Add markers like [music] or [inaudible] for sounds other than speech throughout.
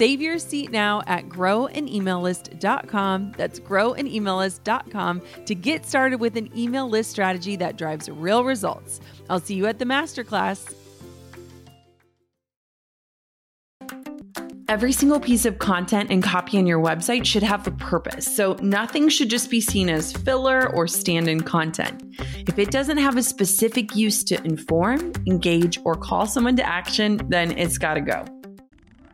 Save your seat now at growanemaillist.com. That's growanemaillist.com to get started with an email list strategy that drives real results. I'll see you at the masterclass. Every single piece of content and copy on your website should have a purpose. So nothing should just be seen as filler or stand in content. If it doesn't have a specific use to inform, engage, or call someone to action, then it's got to go.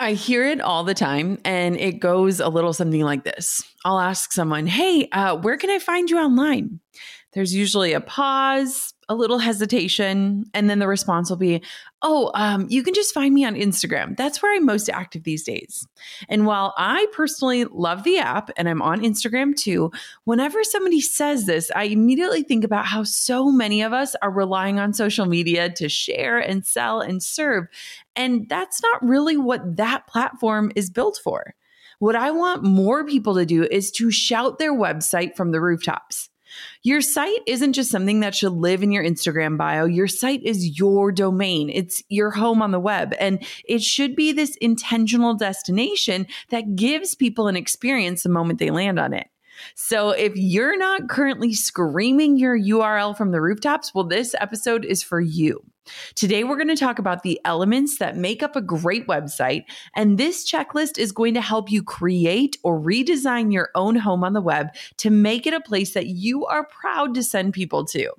I hear it all the time, and it goes a little something like this. I'll ask someone, Hey, uh, where can I find you online? There's usually a pause, a little hesitation, and then the response will be, Oh, um, you can just find me on Instagram. That's where I'm most active these days. And while I personally love the app and I'm on Instagram too, whenever somebody says this, I immediately think about how so many of us are relying on social media to share and sell and serve. And that's not really what that platform is built for. What I want more people to do is to shout their website from the rooftops. Your site isn't just something that should live in your Instagram bio. Your site is your domain. It's your home on the web. And it should be this intentional destination that gives people an experience the moment they land on it. So if you're not currently screaming your URL from the rooftops, well, this episode is for you. Today, we're going to talk about the elements that make up a great website. And this checklist is going to help you create or redesign your own home on the web to make it a place that you are proud to send people to.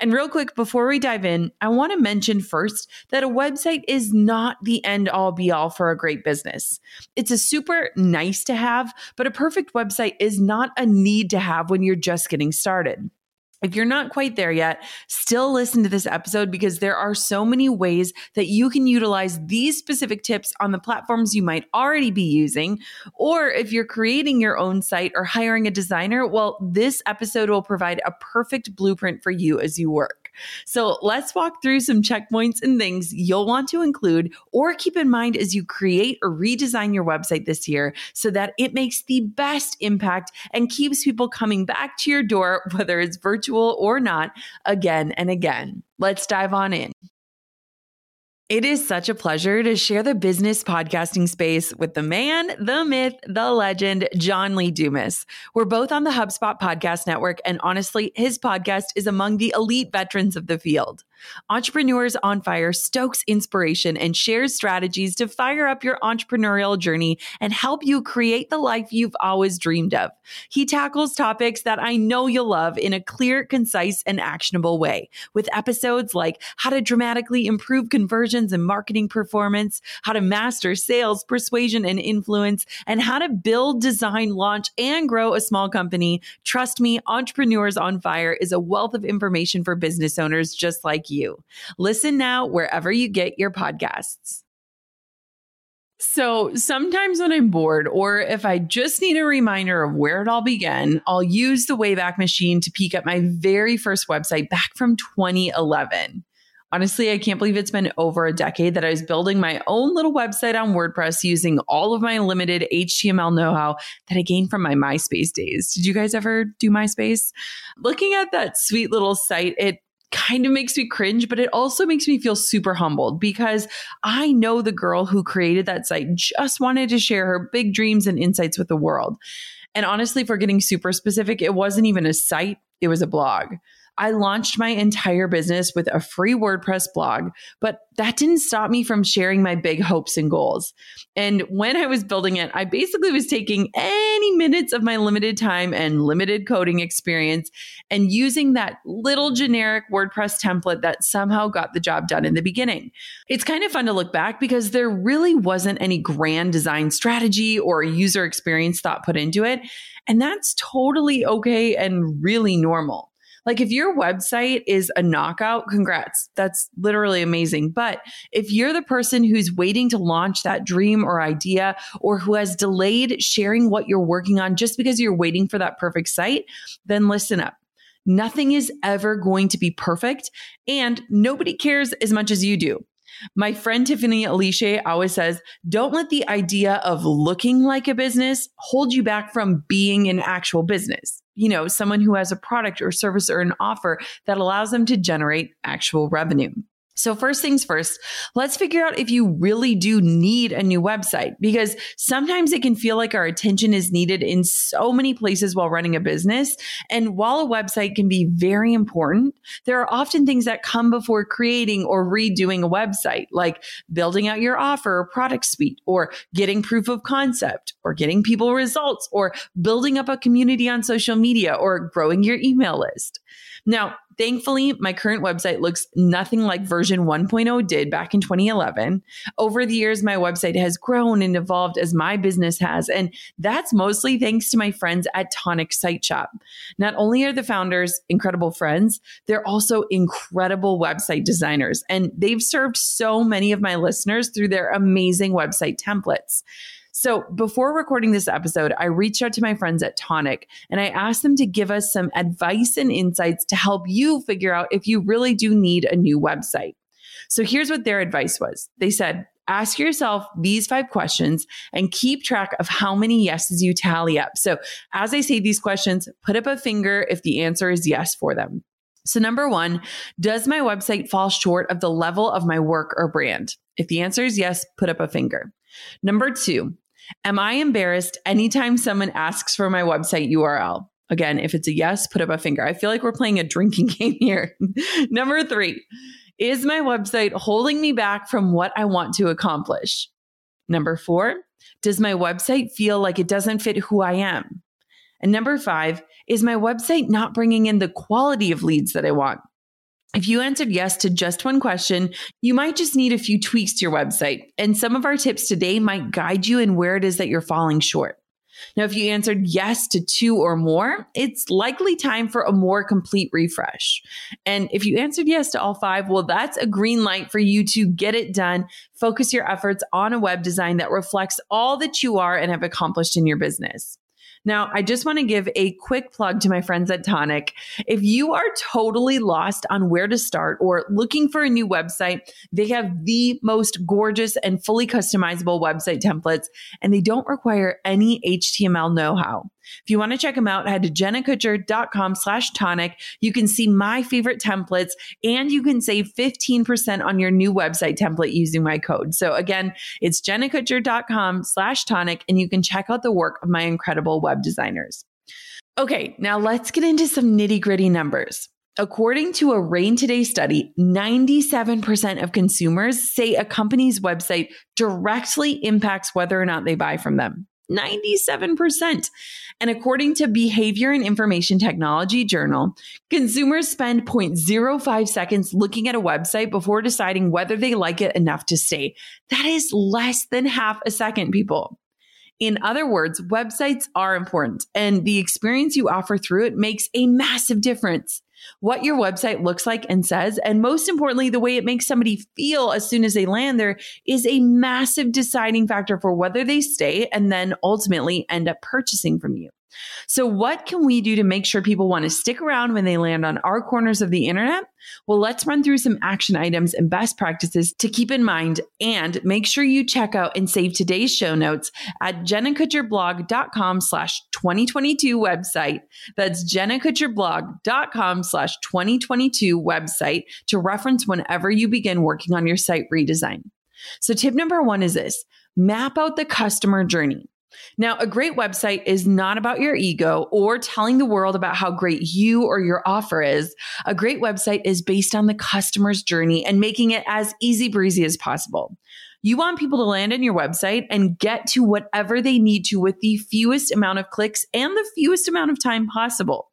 And real quick, before we dive in, I want to mention first that a website is not the end all be all for a great business. It's a super nice to have, but a perfect website is not a need to have when you're just getting started. If you're not quite there yet, still listen to this episode because there are so many ways that you can utilize these specific tips on the platforms you might already be using. Or if you're creating your own site or hiring a designer, well, this episode will provide a perfect blueprint for you as you work. So let's walk through some checkpoints and things you'll want to include or keep in mind as you create or redesign your website this year so that it makes the best impact and keeps people coming back to your door, [laughs] whether it's virtual or not, again and again. Let's dive on in. It is such a pleasure to share the business podcasting space with the man, the myth, the legend, John Lee Dumas. We're both on the HubSpot podcast network, and honestly, his podcast is among the elite veterans of the field. Entrepreneurs on Fire stokes inspiration and shares strategies to fire up your entrepreneurial journey and help you create the life you've always dreamed of. He tackles topics that I know you'll love in a clear, concise, and actionable way with episodes like how to dramatically improve conversions and marketing performance, how to master sales, persuasion, and influence, and how to build, design, launch, and grow a small company. Trust me, Entrepreneurs on Fire is a wealth of information for business owners just like you. Listen now wherever you get your podcasts. So sometimes when I'm bored, or if I just need a reminder of where it all began, I'll use the Wayback Machine to peek at my very first website back from 2011. Honestly, I can't believe it's been over a decade that I was building my own little website on WordPress using all of my limited HTML know how that I gained from my MySpace days. Did you guys ever do MySpace? Looking at that sweet little site, it kind of makes me cringe, but it also makes me feel super humbled because I know the girl who created that site just wanted to share her big dreams and insights with the world. And honestly, for getting super specific, it wasn't even a site, it was a blog. I launched my entire business with a free WordPress blog, but that didn't stop me from sharing my big hopes and goals. And when I was building it, I basically was taking any minutes of my limited time and limited coding experience and using that little generic WordPress template that somehow got the job done in the beginning. It's kind of fun to look back because there really wasn't any grand design strategy or user experience thought put into it. And that's totally okay and really normal. Like if your website is a knockout, congrats. That's literally amazing. But if you're the person who's waiting to launch that dream or idea or who has delayed sharing what you're working on just because you're waiting for that perfect site, then listen up. Nothing is ever going to be perfect and nobody cares as much as you do. My friend Tiffany Aliche always says, don't let the idea of looking like a business hold you back from being an actual business. You know, someone who has a product or service or an offer that allows them to generate actual revenue. So, first things first, let's figure out if you really do need a new website because sometimes it can feel like our attention is needed in so many places while running a business. And while a website can be very important, there are often things that come before creating or redoing a website, like building out your offer or product suite, or getting proof of concept, or getting people results, or building up a community on social media, or growing your email list. Now, thankfully, my current website looks nothing like version 1.0 did back in 2011. Over the years, my website has grown and evolved as my business has. And that's mostly thanks to my friends at Tonic Site Shop. Not only are the founders incredible friends, they're also incredible website designers. And they've served so many of my listeners through their amazing website templates. So before recording this episode, I reached out to my friends at Tonic and I asked them to give us some advice and insights to help you figure out if you really do need a new website. So here's what their advice was. They said, ask yourself these five questions and keep track of how many yeses you tally up. So as I say these questions, put up a finger if the answer is yes for them. So, number one, does my website fall short of the level of my work or brand? If the answer is yes, put up a finger. Number two, Am I embarrassed anytime someone asks for my website URL? Again, if it's a yes, put up a finger. I feel like we're playing a drinking [laughs] game here. [laughs] Number three, is my website holding me back from what I want to accomplish? Number four, does my website feel like it doesn't fit who I am? And number five, is my website not bringing in the quality of leads that I want? If you answered yes to just one question, you might just need a few tweaks to your website. And some of our tips today might guide you in where it is that you're falling short. Now, if you answered yes to two or more, it's likely time for a more complete refresh. And if you answered yes to all five, well, that's a green light for you to get it done. Focus your efforts on a web design that reflects all that you are and have accomplished in your business. Now, I just want to give a quick plug to my friends at Tonic. If you are totally lost on where to start or looking for a new website, they have the most gorgeous and fully customizable website templates, and they don't require any HTML know-how. If you want to check them out, head to jennakutcher.com slash tonic. You can see my favorite templates and you can save 15% on your new website template using my code. So again, it's jennakutcher.com slash tonic and you can check out the work of my incredible web designers. Okay, now let's get into some nitty gritty numbers. According to a Rain Today study, 97% of consumers say a company's website directly impacts whether or not they buy from them. 97%. And according to Behavior and Information Technology Journal, consumers spend 0.05 seconds looking at a website before deciding whether they like it enough to stay. That is less than half a second, people. In other words, websites are important and the experience you offer through it makes a massive difference. What your website looks like and says, and most importantly, the way it makes somebody feel as soon as they land there is a massive deciding factor for whether they stay and then ultimately end up purchasing from you. So, what can we do to make sure people want to stick around when they land on our corners of the internet? Well, let's run through some action items and best practices to keep in mind and make sure you check out and save today's show notes at jennakutcherblog.com slash 2022 website. That's jennakutcherblog.com slash 2022 website to reference whenever you begin working on your site redesign. So tip number one is this, map out the customer journey. Now, a great website is not about your ego or telling the world about how great you or your offer is. A great website is based on the customer's journey and making it as easy breezy as possible. You want people to land on your website and get to whatever they need to with the fewest amount of clicks and the fewest amount of time possible.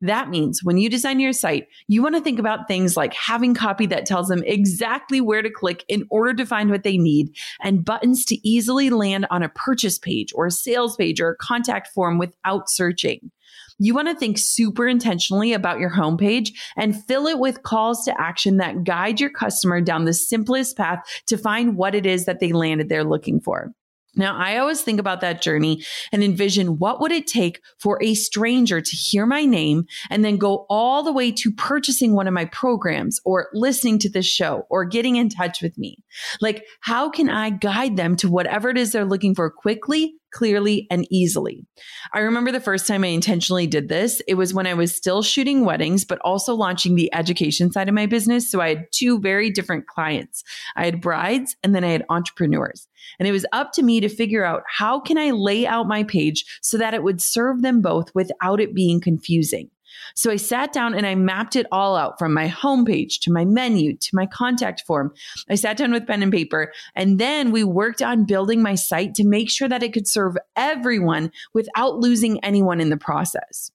That means when you design your site, you want to think about things like having copy that tells them exactly where to click in order to find what they need and buttons to easily land on a purchase page or a sales page or a contact form without searching. You want to think super intentionally about your homepage and fill it with calls to action that guide your customer down the simplest path to find what it is that they landed there looking for. Now, I always think about that journey and envision what would it take for a stranger to hear my name and then go all the way to purchasing one of my programs or listening to this show or getting in touch with me. Like, how can I guide them to whatever it is they're looking for quickly clearly and easily. I remember the first time I intentionally did this. It was when I was still shooting weddings, but also launching the education side of my business. So I had two very different clients. I had brides and then I had entrepreneurs. And it was up to me to figure out how can I lay out my page so that it would serve them both without it being confusing. So I sat down and I mapped it all out from my homepage to my menu to my contact form. I sat down with pen and paper and then we worked on building my site to make sure that it could serve everyone without losing anyone in the process.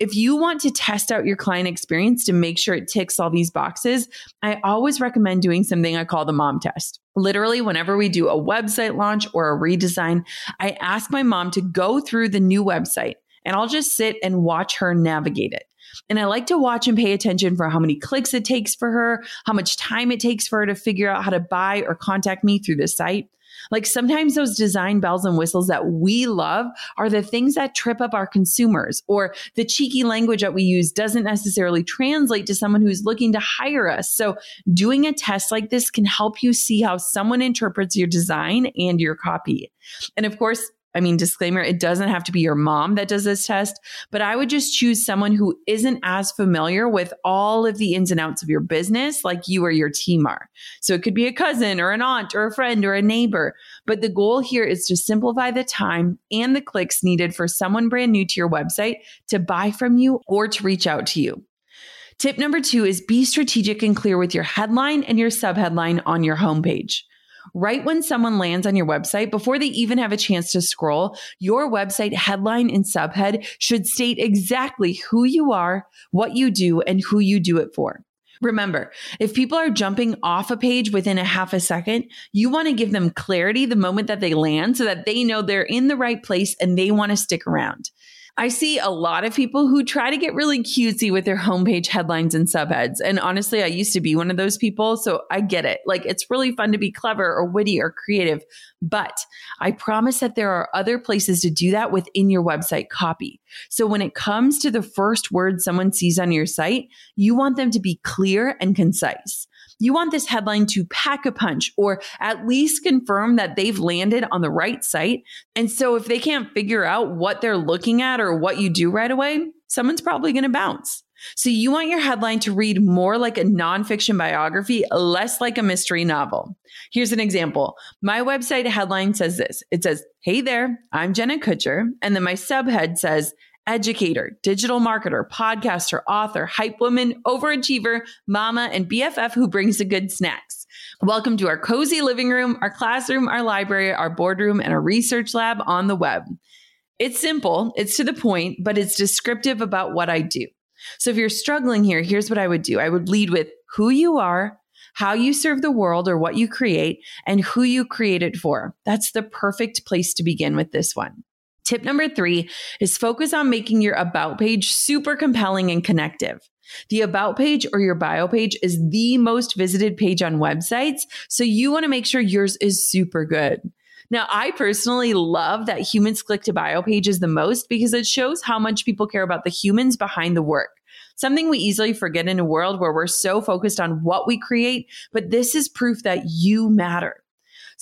If you want to test out your client experience to make sure it ticks all these boxes, I always recommend doing something I call the mom test. Literally, whenever we do a website launch or a redesign, I ask my mom to go through the new website and I'll just sit and watch her navigate it. And I like to watch and pay attention for how many clicks it takes for her, how much time it takes for her to figure out how to buy or contact me through the site. Like sometimes those design bells and whistles that we love are the things that trip up our consumers, or the cheeky language that we use doesn't necessarily translate to someone who's looking to hire us. So, doing a test like this can help you see how someone interprets your design and your copy. And of course, I mean, disclaimer, it doesn't have to be your mom that does this test, but I would just choose someone who isn't as familiar with all of the ins and outs of your business like you or your team are. So it could be a cousin or an aunt or a friend or a neighbor. But the goal here is to simplify the time and the clicks needed for someone brand new to your website to buy from you or to reach out to you. Tip number two is be strategic and clear with your headline and your subheadline on your homepage. Right when someone lands on your website, before they even have a chance to scroll, your website headline and subhead should state exactly who you are, what you do, and who you do it for. Remember, if people are jumping off a page within a half a second, you want to give them clarity the moment that they land so that they know they're in the right place and they want to stick around. I see a lot of people who try to get really cutesy with their homepage headlines and subheads. And honestly, I used to be one of those people. So I get it. Like it's really fun to be clever or witty or creative. But I promise that there are other places to do that within your website copy. So when it comes to the first word someone sees on your site, you want them to be clear and concise. You want this headline to pack a punch or at least confirm that they've landed on the right site. And so if they can't figure out what they're looking at or what you do right away, someone's probably going to bounce. So you want your headline to read more like a nonfiction biography, less like a mystery novel. Here's an example. My website headline says this. It says, Hey there, I'm Jenna Kutcher. And then my subhead says, educator, digital marketer, podcaster, author, hype woman, overachiever, mama, and BFF who brings the good snacks. Welcome to our cozy living room, our classroom, our library, our boardroom, and our research lab on the web. It's simple, it's to the point, but it's descriptive about what I do. So if you're struggling here, here's what I would do I would lead with who you are, how you serve the world or what you create, and who you create it for. That's the perfect place to begin with this one. Tip number three is focus on making your about page super compelling and connective. The about page or your bio page is the most visited page on websites. So you want to make sure yours is super good. Now, I personally love that humans click to bio pages the most because it shows how much people care about the humans behind the work. Something we easily forget in a world where we're so focused on what we create, but this is proof that you matter.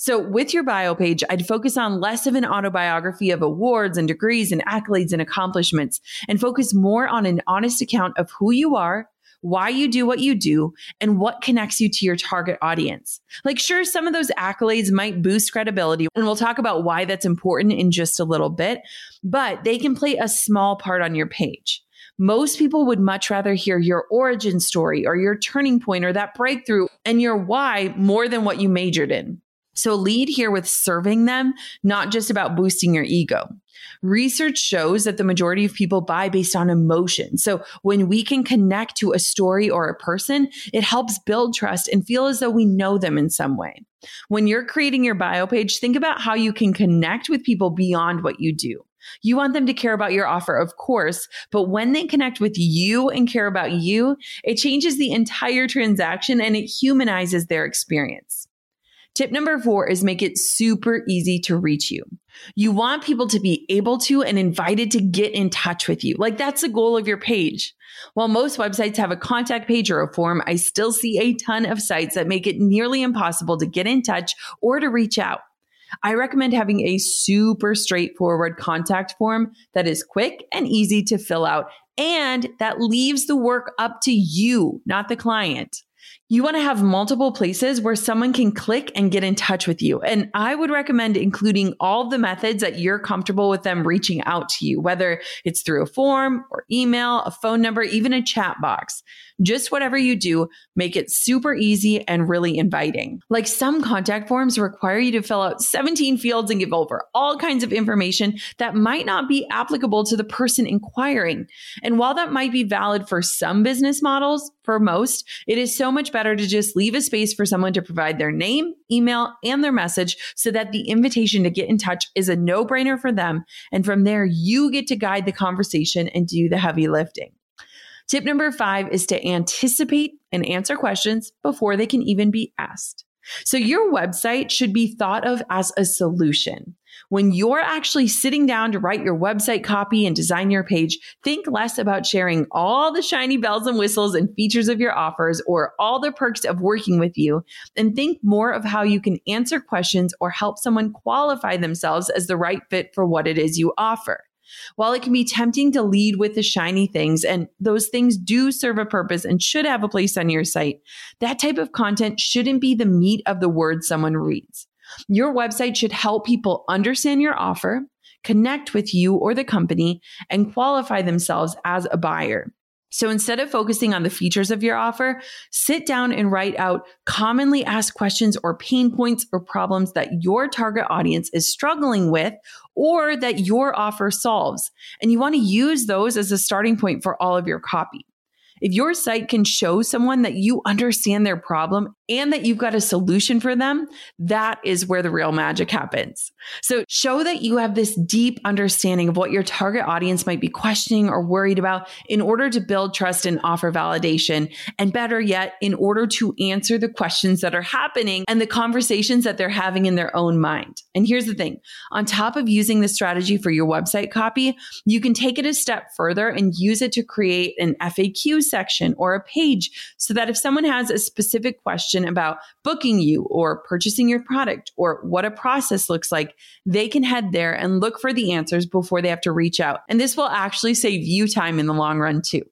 So, with your bio page, I'd focus on less of an autobiography of awards and degrees and accolades and accomplishments and focus more on an honest account of who you are, why you do what you do, and what connects you to your target audience. Like, sure, some of those accolades might boost credibility, and we'll talk about why that's important in just a little bit, but they can play a small part on your page. Most people would much rather hear your origin story or your turning point or that breakthrough and your why more than what you majored in. So lead here with serving them, not just about boosting your ego. Research shows that the majority of people buy based on emotion. So when we can connect to a story or a person, it helps build trust and feel as though we know them in some way. When you're creating your bio page, think about how you can connect with people beyond what you do. You want them to care about your offer, of course, but when they connect with you and care about you, it changes the entire transaction and it humanizes their experience. Tip number four is make it super easy to reach you. You want people to be able to and invited to get in touch with you. Like that's the goal of your page. While most websites have a contact page or a form, I still see a ton of sites that make it nearly impossible to get in touch or to reach out. I recommend having a super straightforward contact form that is quick and easy to fill out and that leaves the work up to you, not the client. You want to have multiple places where someone can click and get in touch with you. And I would recommend including all the methods that you're comfortable with them reaching out to you, whether it's through a form or email, a phone number, even a chat box. Just whatever you do, make it super easy and really inviting. Like some contact forms require you to fill out 17 fields and give over all kinds of information that might not be applicable to the person inquiring. And while that might be valid for some business models, for most, it is so much better to just leave a space for someone to provide their name, email, and their message so that the invitation to get in touch is a no brainer for them. And from there, you get to guide the conversation and do the heavy lifting. Tip number five is to anticipate and answer questions before they can even be asked. So your website should be thought of as a solution. When you're actually sitting down to write your website copy and design your page, think less about sharing all the shiny bells and whistles and features of your offers or all the perks of working with you, and think more of how you can answer questions or help someone qualify themselves as the right fit for what it is you offer. While it can be tempting to lead with the shiny things, and those things do serve a purpose and should have a place on your site, that type of content shouldn't be the meat of the word someone reads. Your website should help people understand your offer, connect with you or the company, and qualify themselves as a buyer. So instead of focusing on the features of your offer, sit down and write out commonly asked questions or pain points or problems that your target audience is struggling with or that your offer solves. And you want to use those as a starting point for all of your copy. If your site can show someone that you understand their problem and that you've got a solution for them, that is where the real magic happens. So show that you have this deep understanding of what your target audience might be questioning or worried about in order to build trust and offer validation. And better yet, in order to answer the questions that are happening and the conversations that they're having in their own mind. And here's the thing on top of using the strategy for your website copy, you can take it a step further and use it to create an FAQ section or a page so that if someone has a specific question, question about booking you or purchasing your product or what a process looks like, they can head there and look for the answers before they have to reach out. And this will actually save you time in the long run, too.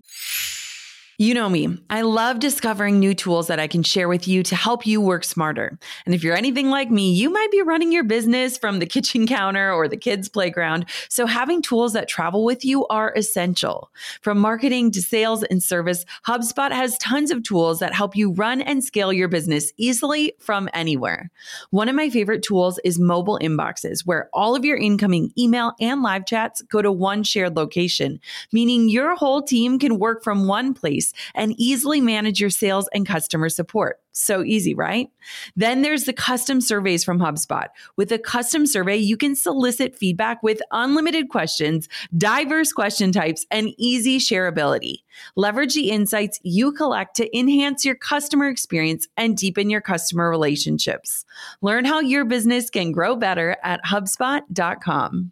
You know me. I love discovering new tools that I can share with you to help you work smarter. And if you're anything like me, you might be running your business from the kitchen [laughs] counter or the kids' playground. So having tools that travel with you are essential. From marketing to sales and service, HubSpot has tons of tools that help you run and scale your business easily from anywhere. One of my favorite tools is mobile inboxes, where all of your incoming email and live chats go to one shared location, meaning your whole team can work from one place and easily manage your sales and customer support. So easy, right? Then there's the custom surveys from HubSpot. With a custom survey, you can solicit feedback with unlimited questions, diverse question types, and easy shareability. Leverage the insights you collect to enhance your customer experience and deepen your customer relationships. Learn how your business can grow better at HubSpot.com.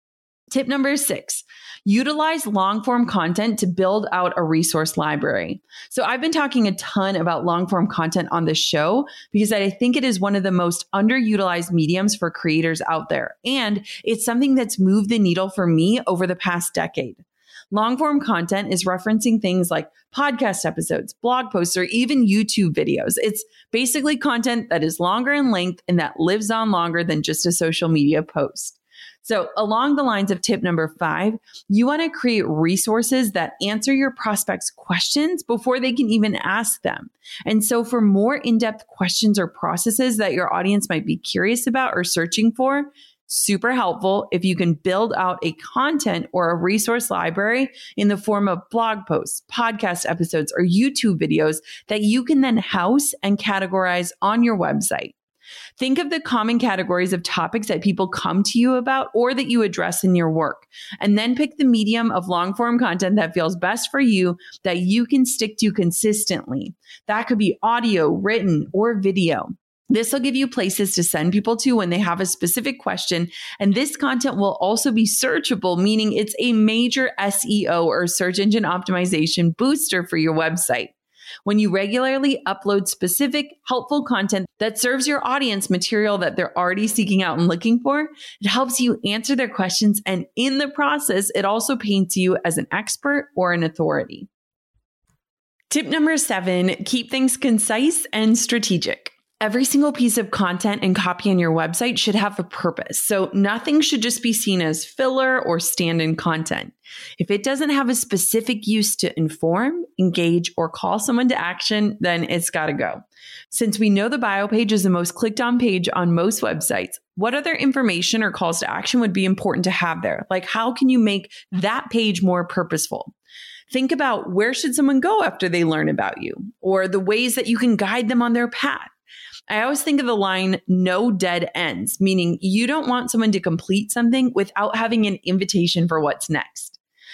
Tip number six, utilize long form content to build out a resource library. So I've been talking a ton about long form content on this show because I think it is one of the most underutilized mediums for creators out there. And it's something that's moved the needle for me over the past decade. Long form content is referencing things like podcast episodes, blog posts, or even YouTube videos. It's basically content that is longer in length and that lives on longer than just a social media post. So, along the lines of tip number five, you want to create resources that answer your prospects' questions before they can even ask them. And so, for more in depth questions or processes that your audience might be curious about or searching for, super helpful if you can build out a content or a resource library in the form of blog posts, podcast episodes, or YouTube videos that you can then house and categorize on your website. Think of the common categories of topics that people come to you about or that you address in your work, and then pick the medium of long form content that feels best for you that you can stick to consistently. That could be audio, written, or video. This will give you places to send people to when they have a specific question. And this content will also be searchable, meaning it's a major SEO or search engine optimization booster for your website when you regularly upload specific, helpful content that serves your audience material that they're already seeking out and looking for, it helps you answer their questions. And in the process, it also paints you as an expert or an authority. Tip number seven keep things concise and strategic. Every single piece of content and copy on your website should have a purpose. So nothing should just be seen as filler or stand in content. If it doesn't have a specific use to inform, engage, or call someone to action, then it's got to go. Since we know the bio page is the most clicked on page on most websites, what other information or calls to action would be important to have there? Like, how can you make that page more purposeful? Think about where should someone go after they learn about you or the ways that you can guide them on their path. I always think of the line no dead ends, meaning you don't want someone to complete something without having an invitation for what's next.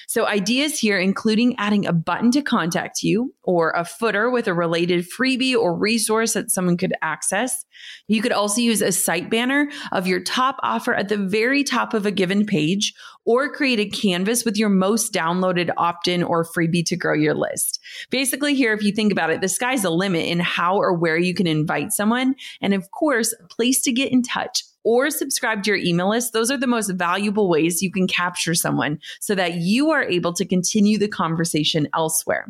So, ideas here, including adding a button to contact you or a footer with a related freebie or resource that someone could access. You could also use a site banner of your top offer at the very top of a given page or create a canvas with your most downloaded opt in or freebie to grow your list. Basically, here, if you think about it, the sky's the limit in how or where you can invite someone. And of course, a place to get in touch or subscribe to your email list, those are the most valuable ways you can capture someone so that you are able to continue the conversation elsewhere.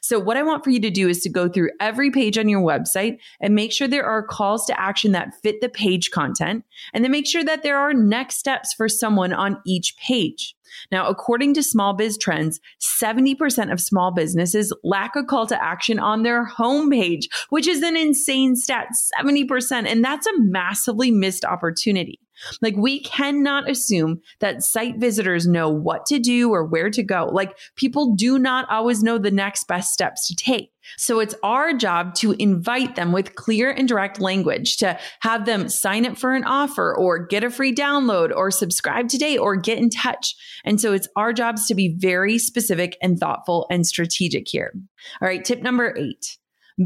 So, what I want for you to do is to go through every page on your website and make sure there are calls to action that fit the page content, and then make sure that there are next steps for someone on each page. Now, according to Small Biz Trends, 70% of small businesses lack a call to action on their homepage, which is an insane stat 70%. And that's a massively missed opportunity. Like, we cannot assume that site visitors know what to do or where to go. Like, people do not always know the next best steps to take. So it's our job to invite them with clear and direct language to have them sign up for an offer or get a free download or subscribe today or get in touch. And so it's our jobs to be very specific and thoughtful and strategic here. All right. Tip number eight.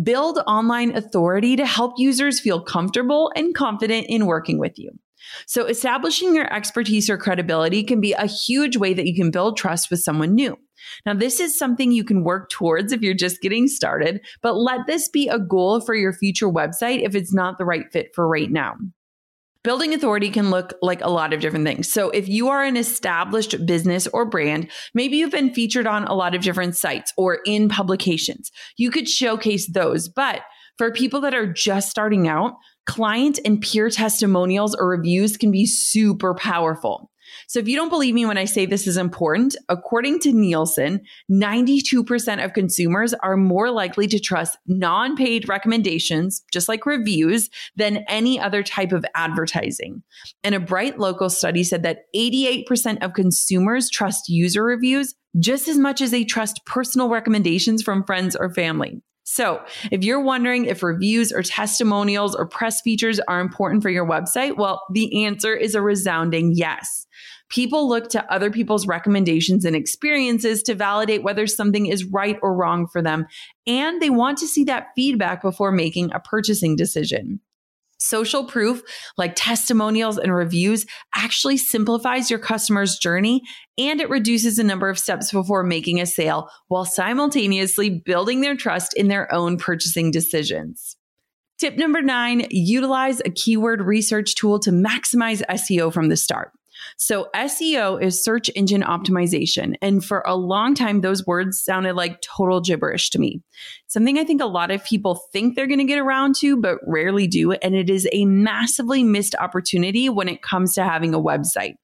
Build online authority to help users feel comfortable and confident in working with you. So, establishing your expertise or credibility can be a huge way that you can build trust with someone new. Now, this is something you can work towards if you're just getting started, but let this be a goal for your future website if it's not the right fit for right now. Building authority can look like a lot of different things. So, if you are an established business or brand, maybe you've been featured on a lot of different sites or in publications, you could showcase those. But for people that are just starting out, client and peer testimonials or reviews can be super powerful. So if you don't believe me when I say this is important, according to Nielsen, 92% of consumers are more likely to trust non-paid recommendations, just like reviews, than any other type of advertising. And a BrightLocal study said that 88% of consumers trust user reviews just as much as they trust personal recommendations from friends or family. So, if you're wondering if reviews or testimonials or press features are important for your website, well, the answer is a resounding yes. People look to other people's recommendations and experiences to validate whether something is right or wrong for them, and they want to see that feedback before making a purchasing decision. Social proof, like testimonials and reviews, actually simplifies your customer's journey and it reduces the number of steps before making a sale while simultaneously building their trust in their own purchasing decisions. Tip number nine utilize a keyword research tool to maximize SEO from the start. So SEO is search engine optimization. And for a long time, those words sounded like total gibberish to me. Something I think a lot of people think they're going to get around to, but rarely do. And it is a massively missed opportunity when it comes to having a website.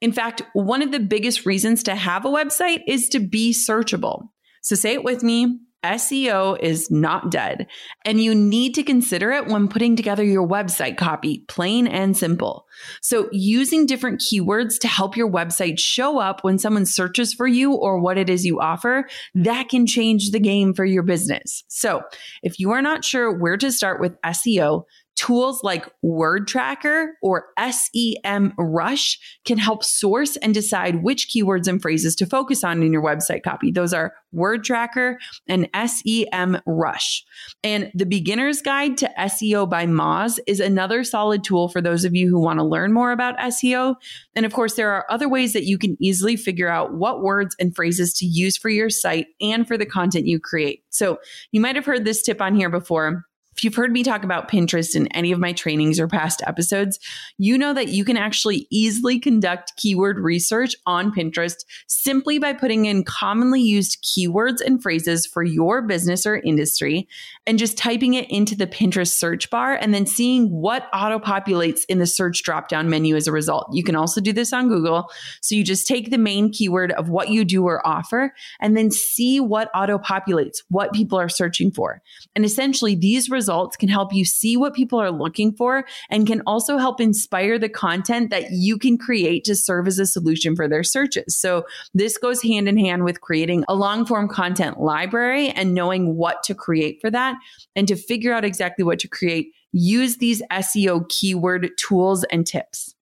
In fact, one of the biggest reasons to have a website is to be searchable. So say it with me SEO is not dead, and you need to consider it when putting together your website copy, plain and simple. So, using different keywords to help your website show up when someone searches for you or what it is you offer, that can change the game for your business. So, if you are not sure where to start with SEO, Tools like Wordtracker or Semrush can help source and decide which keywords and phrases to focus on in your website copy. Those are Wordtracker and Semrush. And the Beginner's Guide to SEO by Moz is another solid tool for those of you who want to learn more about SEO. And of course, there are other ways that you can easily figure out what words and phrases to use for your site and for the content you create. So you might have heard this tip on here before if you've heard me talk about Pinterest in any of my trainings or past episodes, you know that you can actually easily conduct keyword research on Pinterest simply by putting in commonly used keywords and phrases for your business or industry and just typing it into the Pinterest search bar and then seeing what auto populates in the search drop down menu as a result. You can also do this on Google. So you just take the main keyword of what you do or offer and then see what auto populates, what people are searching for. And essentially, these results can help you see what people are looking for and can also help inspire the content that you can create to serve as a solution for their searches. So this goes hand in hand with creating a long form content library and knowing what to create for that and to figure out exactly what to create. Use these SEO keyword tools and tips.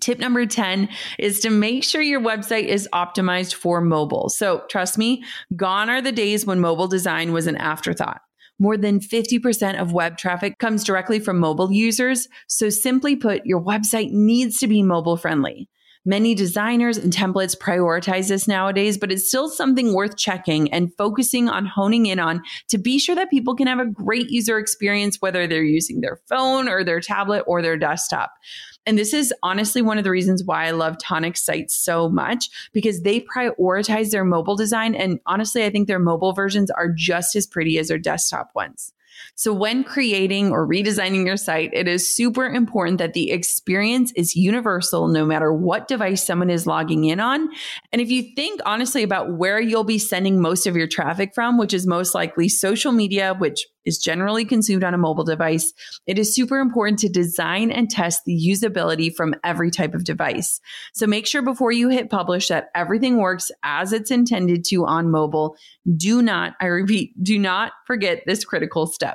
Tip number 10 is to make sure your website is optimized for mobile. So trust me, gone are the days when mobile design was an afterthought. More than 50% of web traffic comes directly from mobile users. So simply put, your website needs to be mobile friendly. Many designers and templates prioritize this nowadays, but it's still something worth checking and focusing on honing in on to be sure that people can have a great user experience, whether they're using their phone or their tablet or their desktop. And this is honestly one of the reasons why I love Tonic sites so much because they prioritize their mobile design. And honestly, I think their mobile versions are just as pretty as their desktop ones. So, when creating or redesigning your site, it is super important that the experience is universal no matter what device someone is logging in on. And if you think honestly about where you'll be sending most of your traffic from, which is most likely social media, which is generally consumed on a mobile device, it is super important to design and test the usability from every type of device. So make sure before you hit publish that everything works as it's intended to on mobile. Do not, I repeat, do not forget this critical step.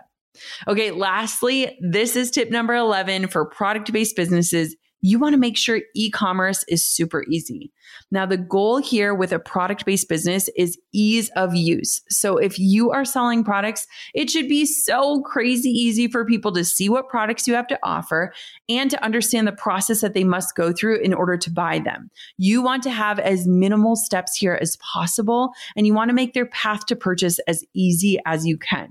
Okay, lastly, this is tip number 11 for product based businesses you want to make sure e commerce is super easy. Now, the goal here with a product based business is ease of use. So, if you are selling products, it should be so crazy easy for people to see what products you have to offer and to understand the process that they must go through in order to buy them. You want to have as minimal steps here as possible, and you want to make their path to purchase as easy as you can.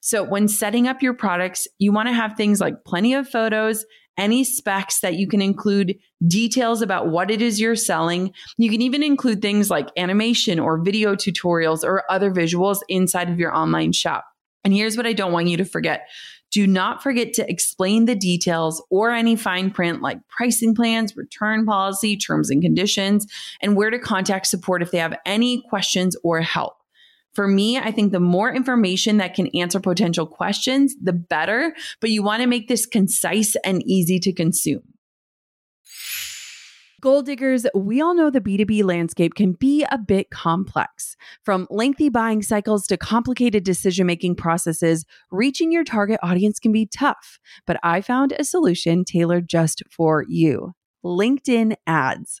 So, when setting up your products, you want to have things like plenty of photos any specs that you can include details about what it is you're selling. You can even include things like animation or video tutorials or other visuals inside of your online shop. And here's what I don't want you to forget. Do not forget to explain the details or any fine print like pricing plans, return policy, terms and conditions, and where to contact support if they have any questions or help. For me, I think the more information that can answer potential questions, the better, but you want to make this concise and easy to consume. Goal diggers, we all know the B2B landscape can be a bit complex. From lengthy buying cycles to complicated decision making processes, reaching your target audience can be tough. But I found a solution tailored just for you LinkedIn ads.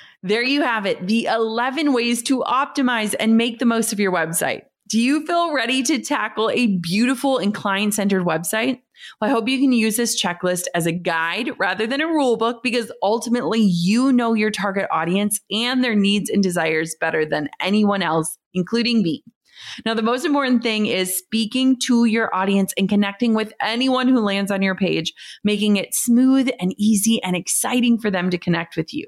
There you have it the 11 ways to optimize and make the most of your website. Do you feel ready to tackle a beautiful and client centered website? Well, I hope you can use this checklist as a guide rather than a rule book because ultimately you know your target audience and their needs and desires better than anyone else, including me. Now, the most important thing is speaking to your audience and connecting with anyone who lands on your page, making it smooth and easy and exciting for them to connect with you.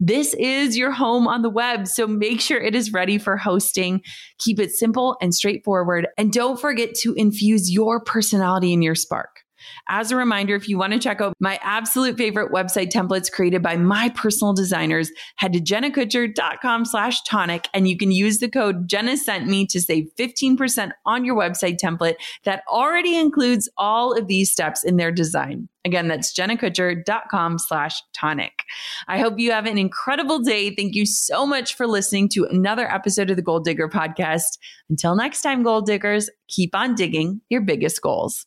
This is your home on the web, so make sure it is ready for hosting. Keep it simple and straightforward, and don't forget to infuse your personality in your spark. As a reminder, if you want to check out my absolute favorite website templates created by my personal designers, head to jennakutcher.com slash tonic and you can use the code Jenna sent me to save 15% on your website template that already includes all of these steps in their design. Again, that's jennakutcher.com slash tonic. I hope you have an incredible day. Thank you so much for listening to another episode of the Goal Digger podcast. Until next time, goal Diggers, keep on digging your biggest goals.